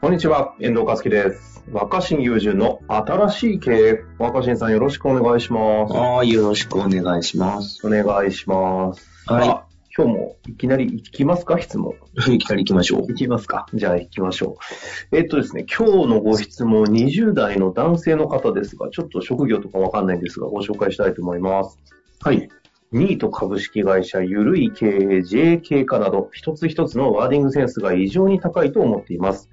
こんにちは、遠藤和樹です。若新友人の新しい経営。若新さんよろしくお願いします。はい、よろしくお願いします。お願いします。はいあ今日もいきなり行きますか？質問。いきなり行きましょう。行きますか？じゃあ行きましょう。えっとですね、今日のご質問、20代の男性の方ですが、ちょっと職業とかわかんないんですが、ご紹介したいと思います。はい。ニート株式会社、ゆるい経営、JK 化など、一つ一つのワーディングセンスが異常に高いと思っています。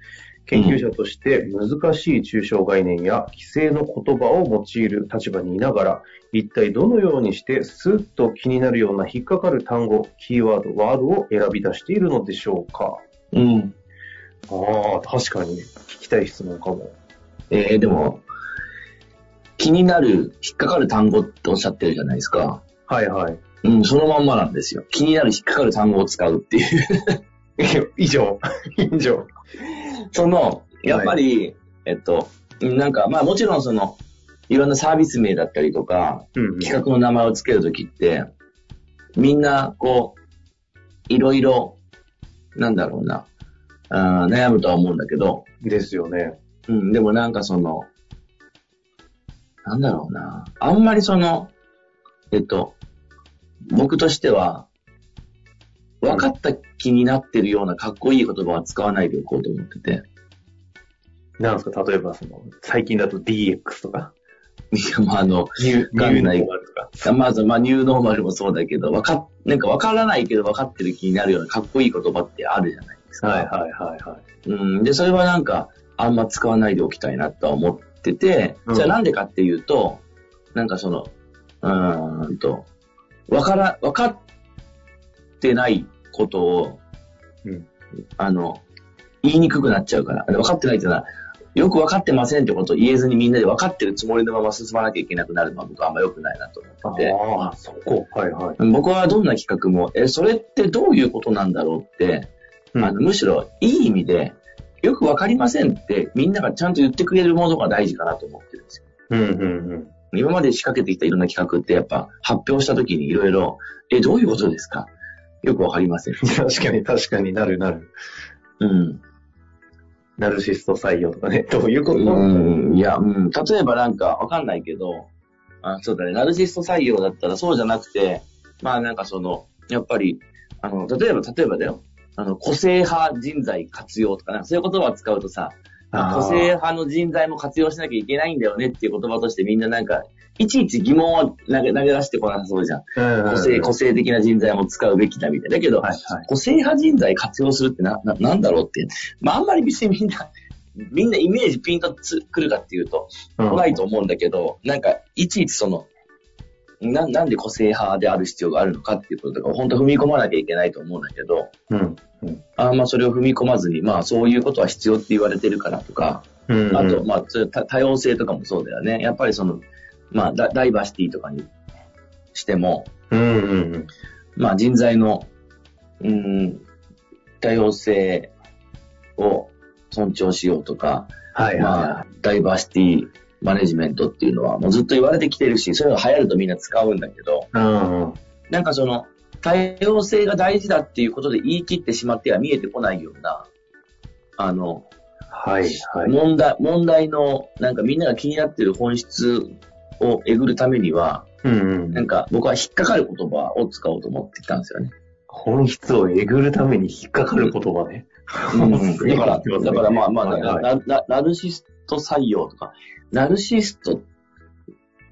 研究者として難しい抽象概念や規制の言葉を用いる立場にいながら、一体どのようにしてスッと気になるような引っかかる単語、キーワード、ワードを選び出しているのでしょうか？うん。ああ、確かに聞きたい質問かも。えー、でも、気になる、引っかかる単語っておっしゃってるじゃないですか。はいはい。うん、そのまんまなんですよ。気になる、引っかかる単語を使うっていう。以上。以上。その、やっぱり、えっと、なんか、まあもちろんその、いろんなサービス名だったりとか、うん企画の名前をつけるときって、みんな、こう、いろいろ、なんだろうな、あー悩むとは思うんだけど、ですよね。うん、でもなんかその、なんだろうな。あんまりその、えっと、僕としては、分かった気になってるようなかっこいい言葉は使わないでおこうと思ってて。なんですか？例えばその、最近だと DX とか、いや、まあ、あの、ニュー、ノーマルとか？まず、まあ、ニューノーマルもそうだけど、わかっ、なんか分からないけど分かってる気になるようなかっこいい言葉ってあるじゃないですか。はいはいはいはい。うん。で、それはなんか、あんま使わないでおきたいなとは思ってて、うんじゃあなんでかっていうと、なんかその、うーんと、わから、わかってないことを、うんあの、言いにくくなっちゃうから。分かってないっていうのは、よく分かってませんってことを言えずにみんなで分かってるつもりのまま進まなきゃいけなくなるのは僕はあんま良くないなと思ってて。ああ、そこ。はいはい。僕はどんな企画も、え、それってどういうことなんだろうって、あのむしろいい意味で、よくわかりませんってみんながちゃんと言ってくれるものが大事かなと思ってるんですよ。うんうんうん。今まで仕掛けてきたいろんな企画ってやっぱ発表した時にいろいろ、え、どういうことですかよくわかりません。確かに確かになるなる。うん。ナルシスト採用とかね。どういうこと？うん、いや、うん。例えばなんかわかんないけど、あそうだね、ナルシスト採用だったらそうじゃなくて、まあなんかその、やっぱり、あの、例えば、例えばだよ、あの、個性派人材活用とか、なんかそういう言葉を使うとさ、個性派の人材も活用しなきゃいけないんだよねっていう言葉としてみんななんか、いちいち疑問を投げ投げ出してこなさそうじゃん。うん個性、個性的な人材も使うべきだみたいな。だけど、はいはい。個性派人材活用するってな、な、なんだろうって。まあ、あんまり別にみんな、みんなイメージピンとつくるかっていうと、うん来ないと思うんだけど、なんか、いちいちその、な、なんで個性派である必要があるのかっていうこととか、本当踏み込まなきゃいけないと思うんだけど、うん。うんあんまそれを踏み込まずに、まあそういうことは必要って言われてるからとか、うん。あと、まあ、多様性とかもそうだよね。やっぱりその、まあダ、ダイバーシティとかにしても、うんうんうん。まあ人材の、うん、多様性を尊重しようとか、はいまはあ、ダイバーシティマネジメントっていうのはもうずっと言われてきてるし、そういうのが流行るとみんな使うんだけど、い。うんうん。なんかその、多様性が大事だっていうことで言い切ってしまっては見えてこないような、あの、はいはい。問題、問題の、なんかみんなが気になってる本質をえぐるためには、うんうんなんか僕は引っかかる言葉を使おうと思ってきたんですよね。本質をえぐるために引っかかる言葉ね。だから、だからまあまあ、はいはいななナルシスト採用とか、ナルシストっ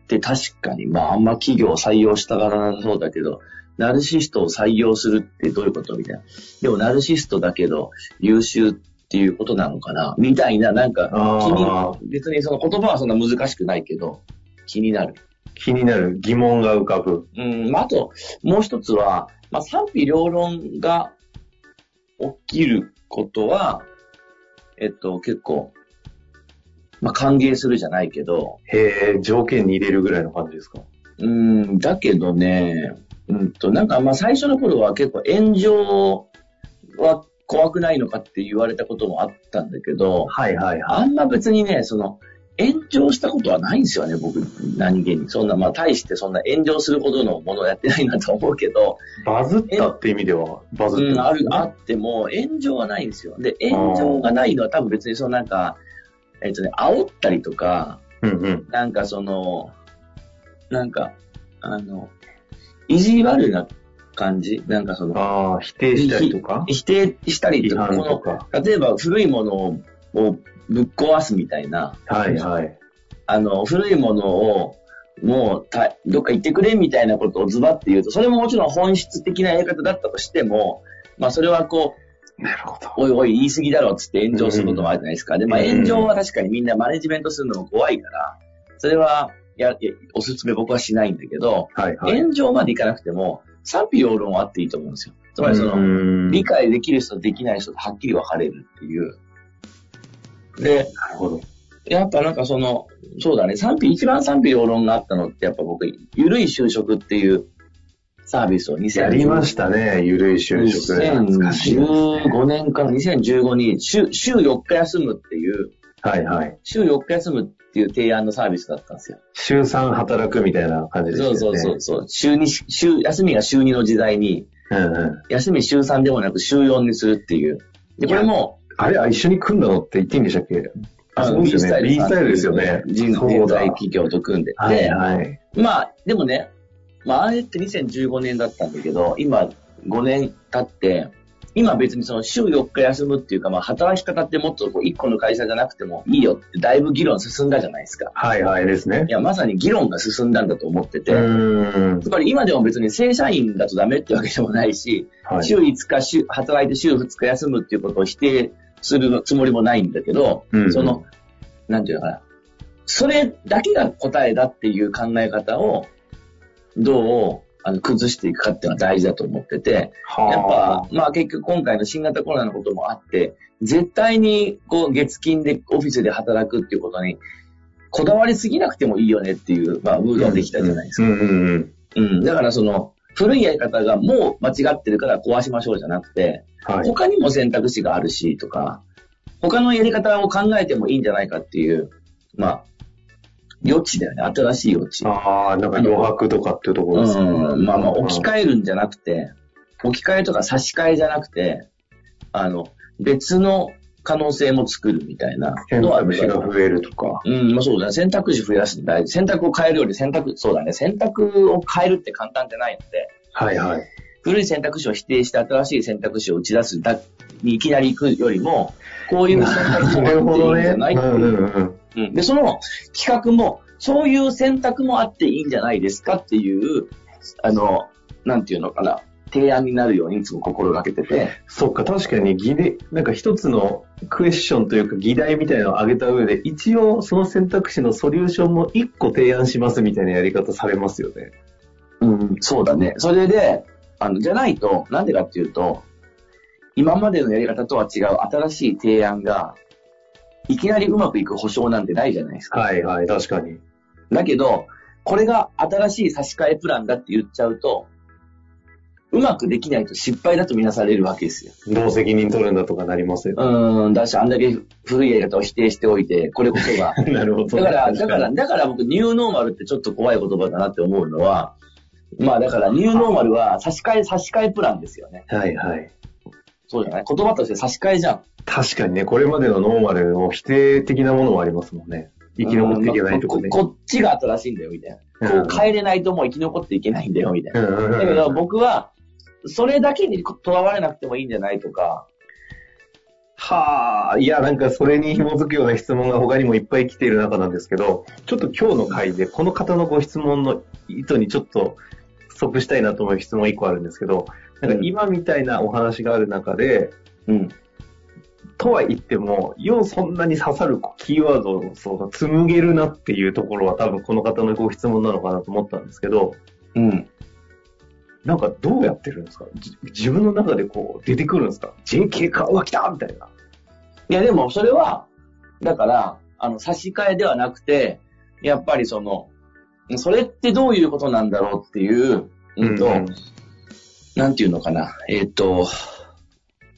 て確かに、まああんま企業を採用したがらなそうだけど、ナルシストを採用するってどういうことみたいな。でもナルシストだけど優秀っていうことなのかなみたいな、なんかあ気にー、別にその言葉はそんな難しくないけど、気になる。気になる疑問が浮かぶ。うん、まあ、あと、もう一つは、まあ、賛否両論が起きることは、えっと、結構、まあ歓迎するじゃないけど、へえ、条件に入れるぐらいの感じですか？うん、だけどね、うんと、なんかまあ最初の頃は結構炎上は怖くないのかって言われたこともあったんだけど、はいはいはあんま別にね、その、炎上したことはないんですよね、僕、何気に。そんな、まあ、大してそんな炎上するほどのものをやってないなと思うけど、い。バズったって意味では、バズってうん、ある、ああっても、炎上はないんですよ。で、炎上がないのは多分別にそのなんか、えっとね、煽ったりとか、うんうん。なんかその、なんか、あの、意地悪な感じ？なんかその、ああ、否定したりとか？否定したり批とか、判ことのか。例えば古いものををぶっ壊すみたいな、はいはい。あの、古いものを、もうた、どっか行ってくれみたいなことをズバって言うと、それももちろん本質的なやり方だったとしても、まあそれはこう、なるほど。おいおい言い過ぎだろっつって炎上することもあるじゃないですか。で、まあうん炎上は確かにみんなマネジメントするのも怖いから、それは、や、いやおすすめ僕はしないんだけど、はいはい。炎上までいかなくても、賛否両論はあっていいと思うんですよ。つまりその、の理解できる人とできない人とはっきり分かれるっていう。で、なるほど。やっぱなんかその、そうだね、賛否、一番賛否両論があったのって、やっぱ僕、ゆるい就職っていうサービスを2000やりましたね、ゆるい就職で。懐かしいですね2015年から2015に週週4日休むっていう、はいはい。週4日休むっていう提案のサービスだったんですよ。週3働くみたいな感じでしたよね。そうそうそうそう。週に、週、休みが週2の時代に、うんうん。休み週3でもなく週4にするっていう。で、これも、あれ、あ一緒に組んだのって言っていいんでしたっけ？あ、そうですよね。B スタイルですよね。人そうだ人材企業と組んで。はいで、はい。まあ、でもね、まあ、あれって2015年だったんだけど、今5年経って、今別にその週4日休むっていうか、まあ、働き方ってもっとこう1個の会社じゃなくてもいいよってだいぶ議論進んだじゃないですか。はいはいですねい。や、まさに議論が進んだんだと思ってて。つまり今でも別に正社員だとダメってわけでもないし、はい。週5日週働いて週2日休むっていうことを否定するつもりもないんだけど、うんその、なんていうのかな、それだけが答えだっていう考え方を、どうあの崩していくかっていうのは大事だと思ってて、はやっぱ、まあ結局今回の新型コロナのこともあって、絶対にこう月金でオフィスで働くっていうことに、こだわりすぎなくてもいいよねっていう、まあ、ムードができたじゃないですか。うんうんうん。うん。だからその、古いやり方がもう間違ってるから壊しましょうじゃなくて、はい。他にも選択肢があるし、とか、他のやり方を考えてもいいんじゃないかっていう、まあ、余地だよね。新しい余地。ああ、なんか余白とかっていうところですね。うん。まあまあ、置きえ。換えるんじゃなくて、置き換えとか差し替えじゃなくて、あの、別の可能性も作るみたいな選択肢が増えるとか。うん、まあそうだね。選択肢増やすの大事。選択を変えるより選択、そうだね。選択を変えるって簡単じゃないので、はいはい。古い選択肢を否定して新しい選択肢を打ち出すだにいきなり行くよりも、こういう選択肢もあっていいんじゃないってうんうん。うん。うんで、その企画も、そういう選択もあっていいんじゃないですかっていう、あの、なんていうのかな、提案になるようにいつも心がけてて、そっか、確かになんか一つのクエスチョンというか議題みたいなのを挙げた上で、一応その選択肢のソリューションも一個提案しますみたいなやり方されますよね。うん、そうだね。それで、あの、じゃないと、なんでかっていうと、今までのやり方とは違う新しい提案が、いきなりうまくいく保証なんてないじゃないですか。はいはい、確かに。だけど、これが新しい差し替えプランだって言っちゃうと、うまくできないと失敗だとみなされるわけですよ。どう責任取るんだとかなりますよ。うーん、だし、あんだけ古いやり方を否定しておいて、これこそが。なるほど。だから、だから、確だから僕、ニューノーマルってちょっと怖い言葉だなって思うのは、まあだから、ニューノーマルは差し替え、差し替えプランですよね。はいはい。そうじゃない？言葉として差し替えじゃん。確かにね、これまでのノーマルの否定的なものもありますもんね。生き残っていけないとかね。うんここっちが新しいんだよ、みたいな。こう変えれないともう生き残っていけないんだよ、みたいな。だけど僕は、それだけにとらわれなくてもいいんじゃないとか、はあ、いや、なんかそれに紐づくような質問が他にもいっぱい来ている中なんですけど、ちょっと今日の回でこの方のご質問の意図にちょっと即したいなと思う質問1個あるんですけど、なんか今みたいなお話がある中で、うん。とは言っても、ようそんなに刺さるキーワードをそう紡げるなっていうところは多分この方のご質問なのかなと思ったんですけど、うん。なんかどうやってるんですか？じ自分の中でこう出てくるんですか ?JK 顔が来たみたいな。いや、でもそれは、だから、あの、差し替えではなくて、やっぱりその、それってどういうことなんだろうっていう、うんと、うんなんていうのかな、えっ、と、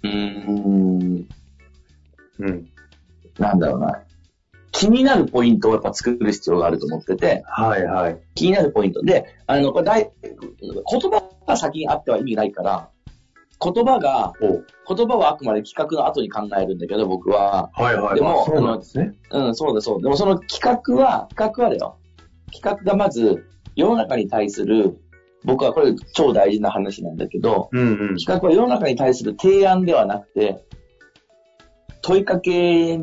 うーん、うん。なんだろうな。気になるポイントをやっぱ作る必要があると思ってて、はいはい。気になるポイントで、あの、これ大、言葉が先にあっては意味ないから、言葉が、お言葉はあくまで企画の後に考えるんだけど、僕は。はいはい。でもあそうなんですね。うん、そうだそう。でもその企画は、企画はだよ。企画がまず、世の中に対する、僕はこれ超大事な話なんだけど、うんうん。企画は世の中に対する提案ではなくて、問いかけ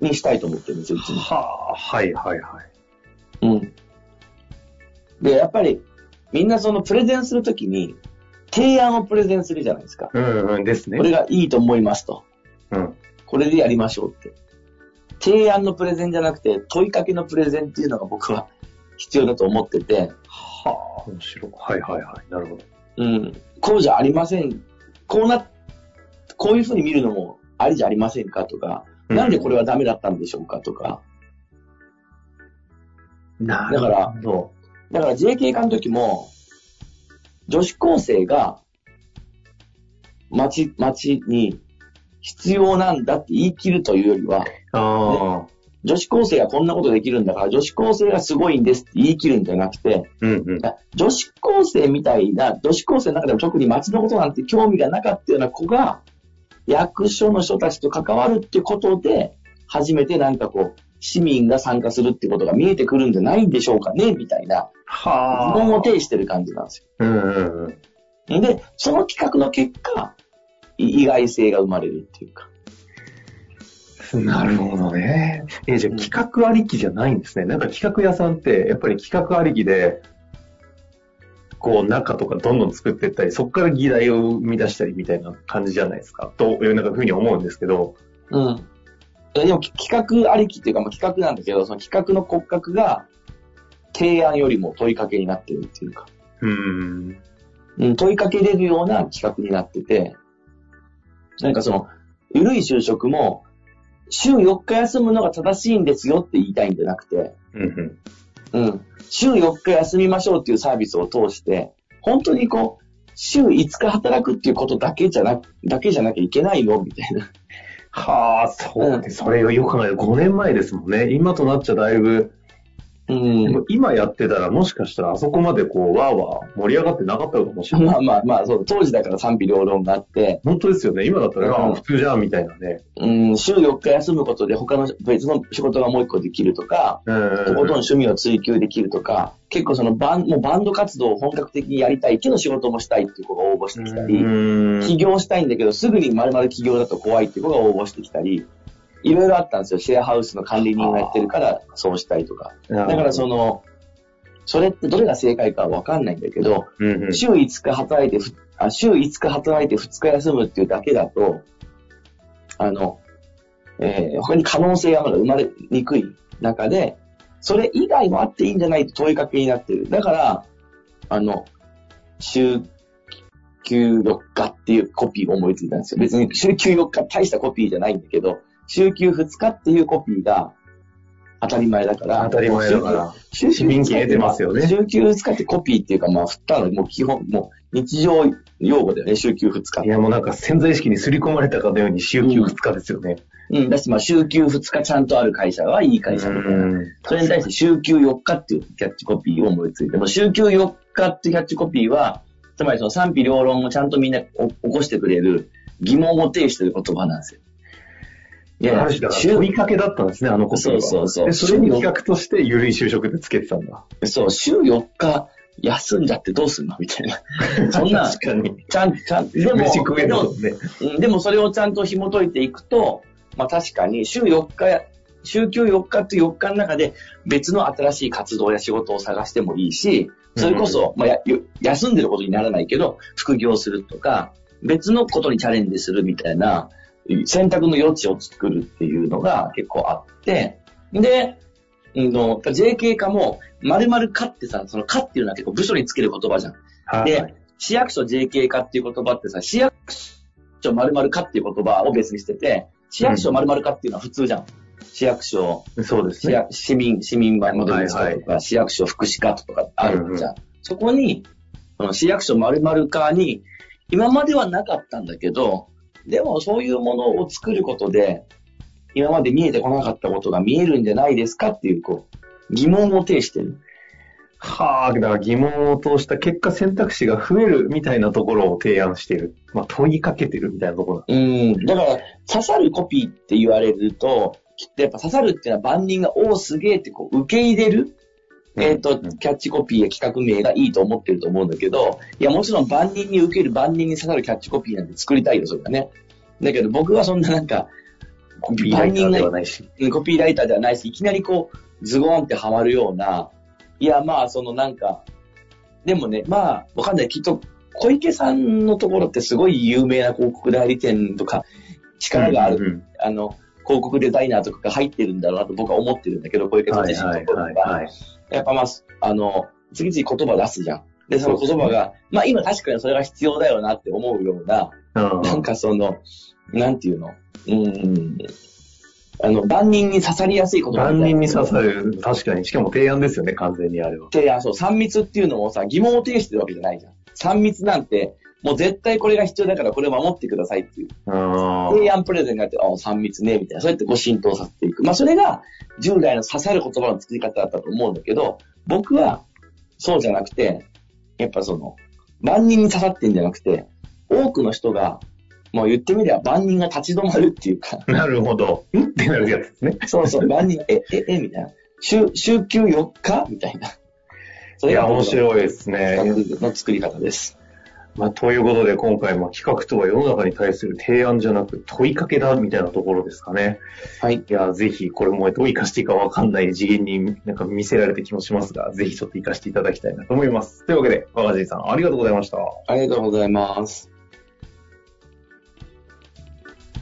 にしたいと思ってるんですよ、いつも。はあ、はいはいはい。うん。で、やっぱり、みんなそのプレゼンするときに、提案をプレゼンするじゃないですか。うんうんですね。これがいいと思いますと。うん。これでやりましょうって。提案のプレゼンじゃなくて、問いかけのプレゼンっていうのが僕は必要だと思ってて、はあ、面白い。はいはいはい。なるほど。うん、こうじゃありません。こうな、こういうふうに見るのもありじゃありませんかとか、うんなんでこれはダメだったんでしょうかとか。なだからるほど。だから JK 化の時も、女子高生が街、街に必要なんだって言い切るというよりは、女子高生がこんなことできるんだから、女子高生がすごいんですって言い切るんじゃなくて、うんうん。女子高生みたいな、女子高生の中でも特に街のことなんて興味がなかったような子が、役所の人たちと関わるってことで、初めてなんかこう、市民が参加するってことが見えてくるんじゃないんでしょうかねみたいな、は疑問を呈してる感じなんですよ。うんうんうん。で、その企画の結果、い意外性が生まれるっていうか。なるほどね。えじゃあ企画ありきじゃないんですね。なんか企画屋さんって、やっぱり企画ありきで、こう中とかどんどん作っていったり、そこから議題を生み出したりみたいな感じじゃないですか。というなんかふうに思うんですけど。うん。でもき企画ありきっていうか、まあ、企画なんだけど、その企画の骨格が提案よりも問いかけになってるっていうか、うん。うん、問いかけれるような企画になってて、なんかその、ゆるい就職も、週4日休むのが正しいんですよって言いたいんじゃなくて、うんうん。うん、週4日休みましょうっていうサービスを通して、本当にこう、週5日働くっていうことだけじゃな、だけじゃなきゃいけないのみたいな。はあ、そうね。それをよく考え5年前ですもんね。今となっちゃだいぶ、うん今やってたらもしかしたらあそこまでこう、わーわー盛り上がってなかったのかもしれない。まあまあまあ、そう、当時だから賛否両論があって、本当ですよね。今だったら、うんあ普通じゃんみたいなね。うん、週4日休むことで他の別の仕事がもう一個できるとか、うんとことん趣味を追求できるとか、結構そのバンもうバンド活動を本格的にやりたいけど仕事もしたいっていう子が応募してきたり、うん起業したいんだけどすぐに丸々起業だと怖いっていう子が応募してきたり、いろいろあったんですよ。シェアハウスの管理人がやってるからそうしたいとか。だからその、それってどれが正解かはわかんないんだけど、うんうん週5日働いてふ、あ週5日働いて2日休むっていうだけだと、あの、えー他に可能性がまだ生まれにくい中で、それ以外もあっていいんじゃないと問いかけになってる。だから、あの、週休4日っていうコピーを思いついたんですよ。別に週休4日大したコピーじゃないんだけど、週休2日っていうコピーが当たり前だから、当たり前だから。週休市民権得てますよね週休2日ってコピーっていうか、まあ、振ったのもう基本、もう日常用語だよね、週休2日い。やもうなんか潜在意識に刷り込まれたかのように週休2日ですよね。うん、だし、まあ、週休2日ちゃんとある会社はいい会社みたいな。それに対して週休4日っていうキャッチコピーを思いついて、もう週休4日ってキャッチコピーは、つまりその賛否両論をちゃんとみんなお起こしてくれる疑問を呈してる言葉なんですよ。いある種だからいかけだったんですね、あのコピーは。そうそうそうで、それに企画としてゆるい就職でつけてたんだ。そう、週4日休んじゃってどうすんのみたいな。そんな、確かに。ちゃん、ちゃん、でも、飯食えででもそれをちゃんと紐解いていくと、まあ確かに週4日や、週休4日っていう4日の中で別の新しい活動や仕事を探してもいいし、それこそ、まあ休んでることにならないけど、副業するとか、別のことにチャレンジするみたいな選択の余地を作るっていうのが結構あって、で、うんと、JK 化も、〇〇化ってさ、その化っていうのは結構部署につける言葉じゃん。はい。で、市役所 JK 化っていう言葉ってさ、市役所〇〇化っていう言葉を別にしてて、市役所〇〇化っていうのは普通じゃん。市役所、そうですね。市民、市民版窓口とか、はいは市役所福祉課とかあるじゃん。うんそこに、この市役所〇〇課に、今まではなかったんだけど、でもそういうものを作ることで、今まで見えてこなかったことが見えるんじゃないですかっていう、こう、疑問を呈してる。はあ、だから疑問を通した結果選択肢が増えるみたいなところを提案している。まあ問いかけてるみたいなところうん。だから、刺さるコピーって言われると、きっとやっぱ刺さるっていうのは万人が、おお、すげえってこう受け入れるえっ、と、うんキャッチコピーや企画名がいいと思ってると思うんだけど、いや、もちろん万人に受ける、万人に刺さるキャッチコピーなんて作りたいよ、それはね。だけど僕はそんななんか、コピーライターではないし。うんコピーライターではないし、いきなりこう、ズゴーンってはまるような、いや、まあ、そのなんか、でもね、まあ、わかんない。きっと、小池さんのところってすごい有名な広告代理店とか、力がある、うんうんあの、広告デザイナーとかが入ってるんだろうなと僕は思ってるんだけど、小池さん自身のところが。はいはいやっぱまあ、あの、次々言葉出すじゃん。で、その言葉が、まあ今確かにそれが必要だよなって思うような、うんなんかその、なんていうの、うーん、あの、万人に刺さりやすい言葉万人に刺さる。確かに。しかも提案ですよね、完全にあれは。提案、そう、3密っていうのもさ、疑問を呈してるわけじゃないじゃん。3密なんて、もう絶対これが必要だからこれを守ってくださいっていう。あ提案プレゼンがあって、あ、3密ね、みたいな。そうやってこう浸透させていく。まあそれが従来の刺さる言葉の作り方だったと思うんだけど、僕はそうじゃなくて、やっぱその、万人に刺さってんじゃなくて、多くの人が、もう言ってみれば万人が立ち止まるっていうか、なるほど。ん？ってなるやつですね。そうそう、万人が、え、え、え、みたいな。週、週休4日？みたいな。そいや、面い白いですね。の作り方です。まあ、ということで、今回、まあ、企画とは世の中に対する提案じゃなく問いかけだ、みたいなところですかね。はい。いや、ぜひ、これもどう活かしていいかわかんない次元になんか見せられた気もしますが、ぜひちょっと活かしていただきたいなと思います。というわけで、若人さん、ありがとうございました。ありがとうございます。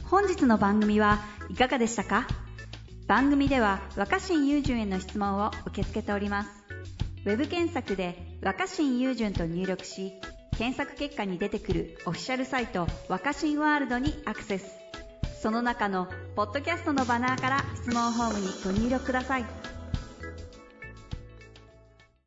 本日の番組はいかがでしたか？番組では若新雄純への質問を受け付けておりますウェブ検索で「若新雄純」と入力し検索結果に出てくるオフィシャルサイト「若新ワールド」にアクセス。その中のポッドキャストのバナーから質問フォームにご入力ください。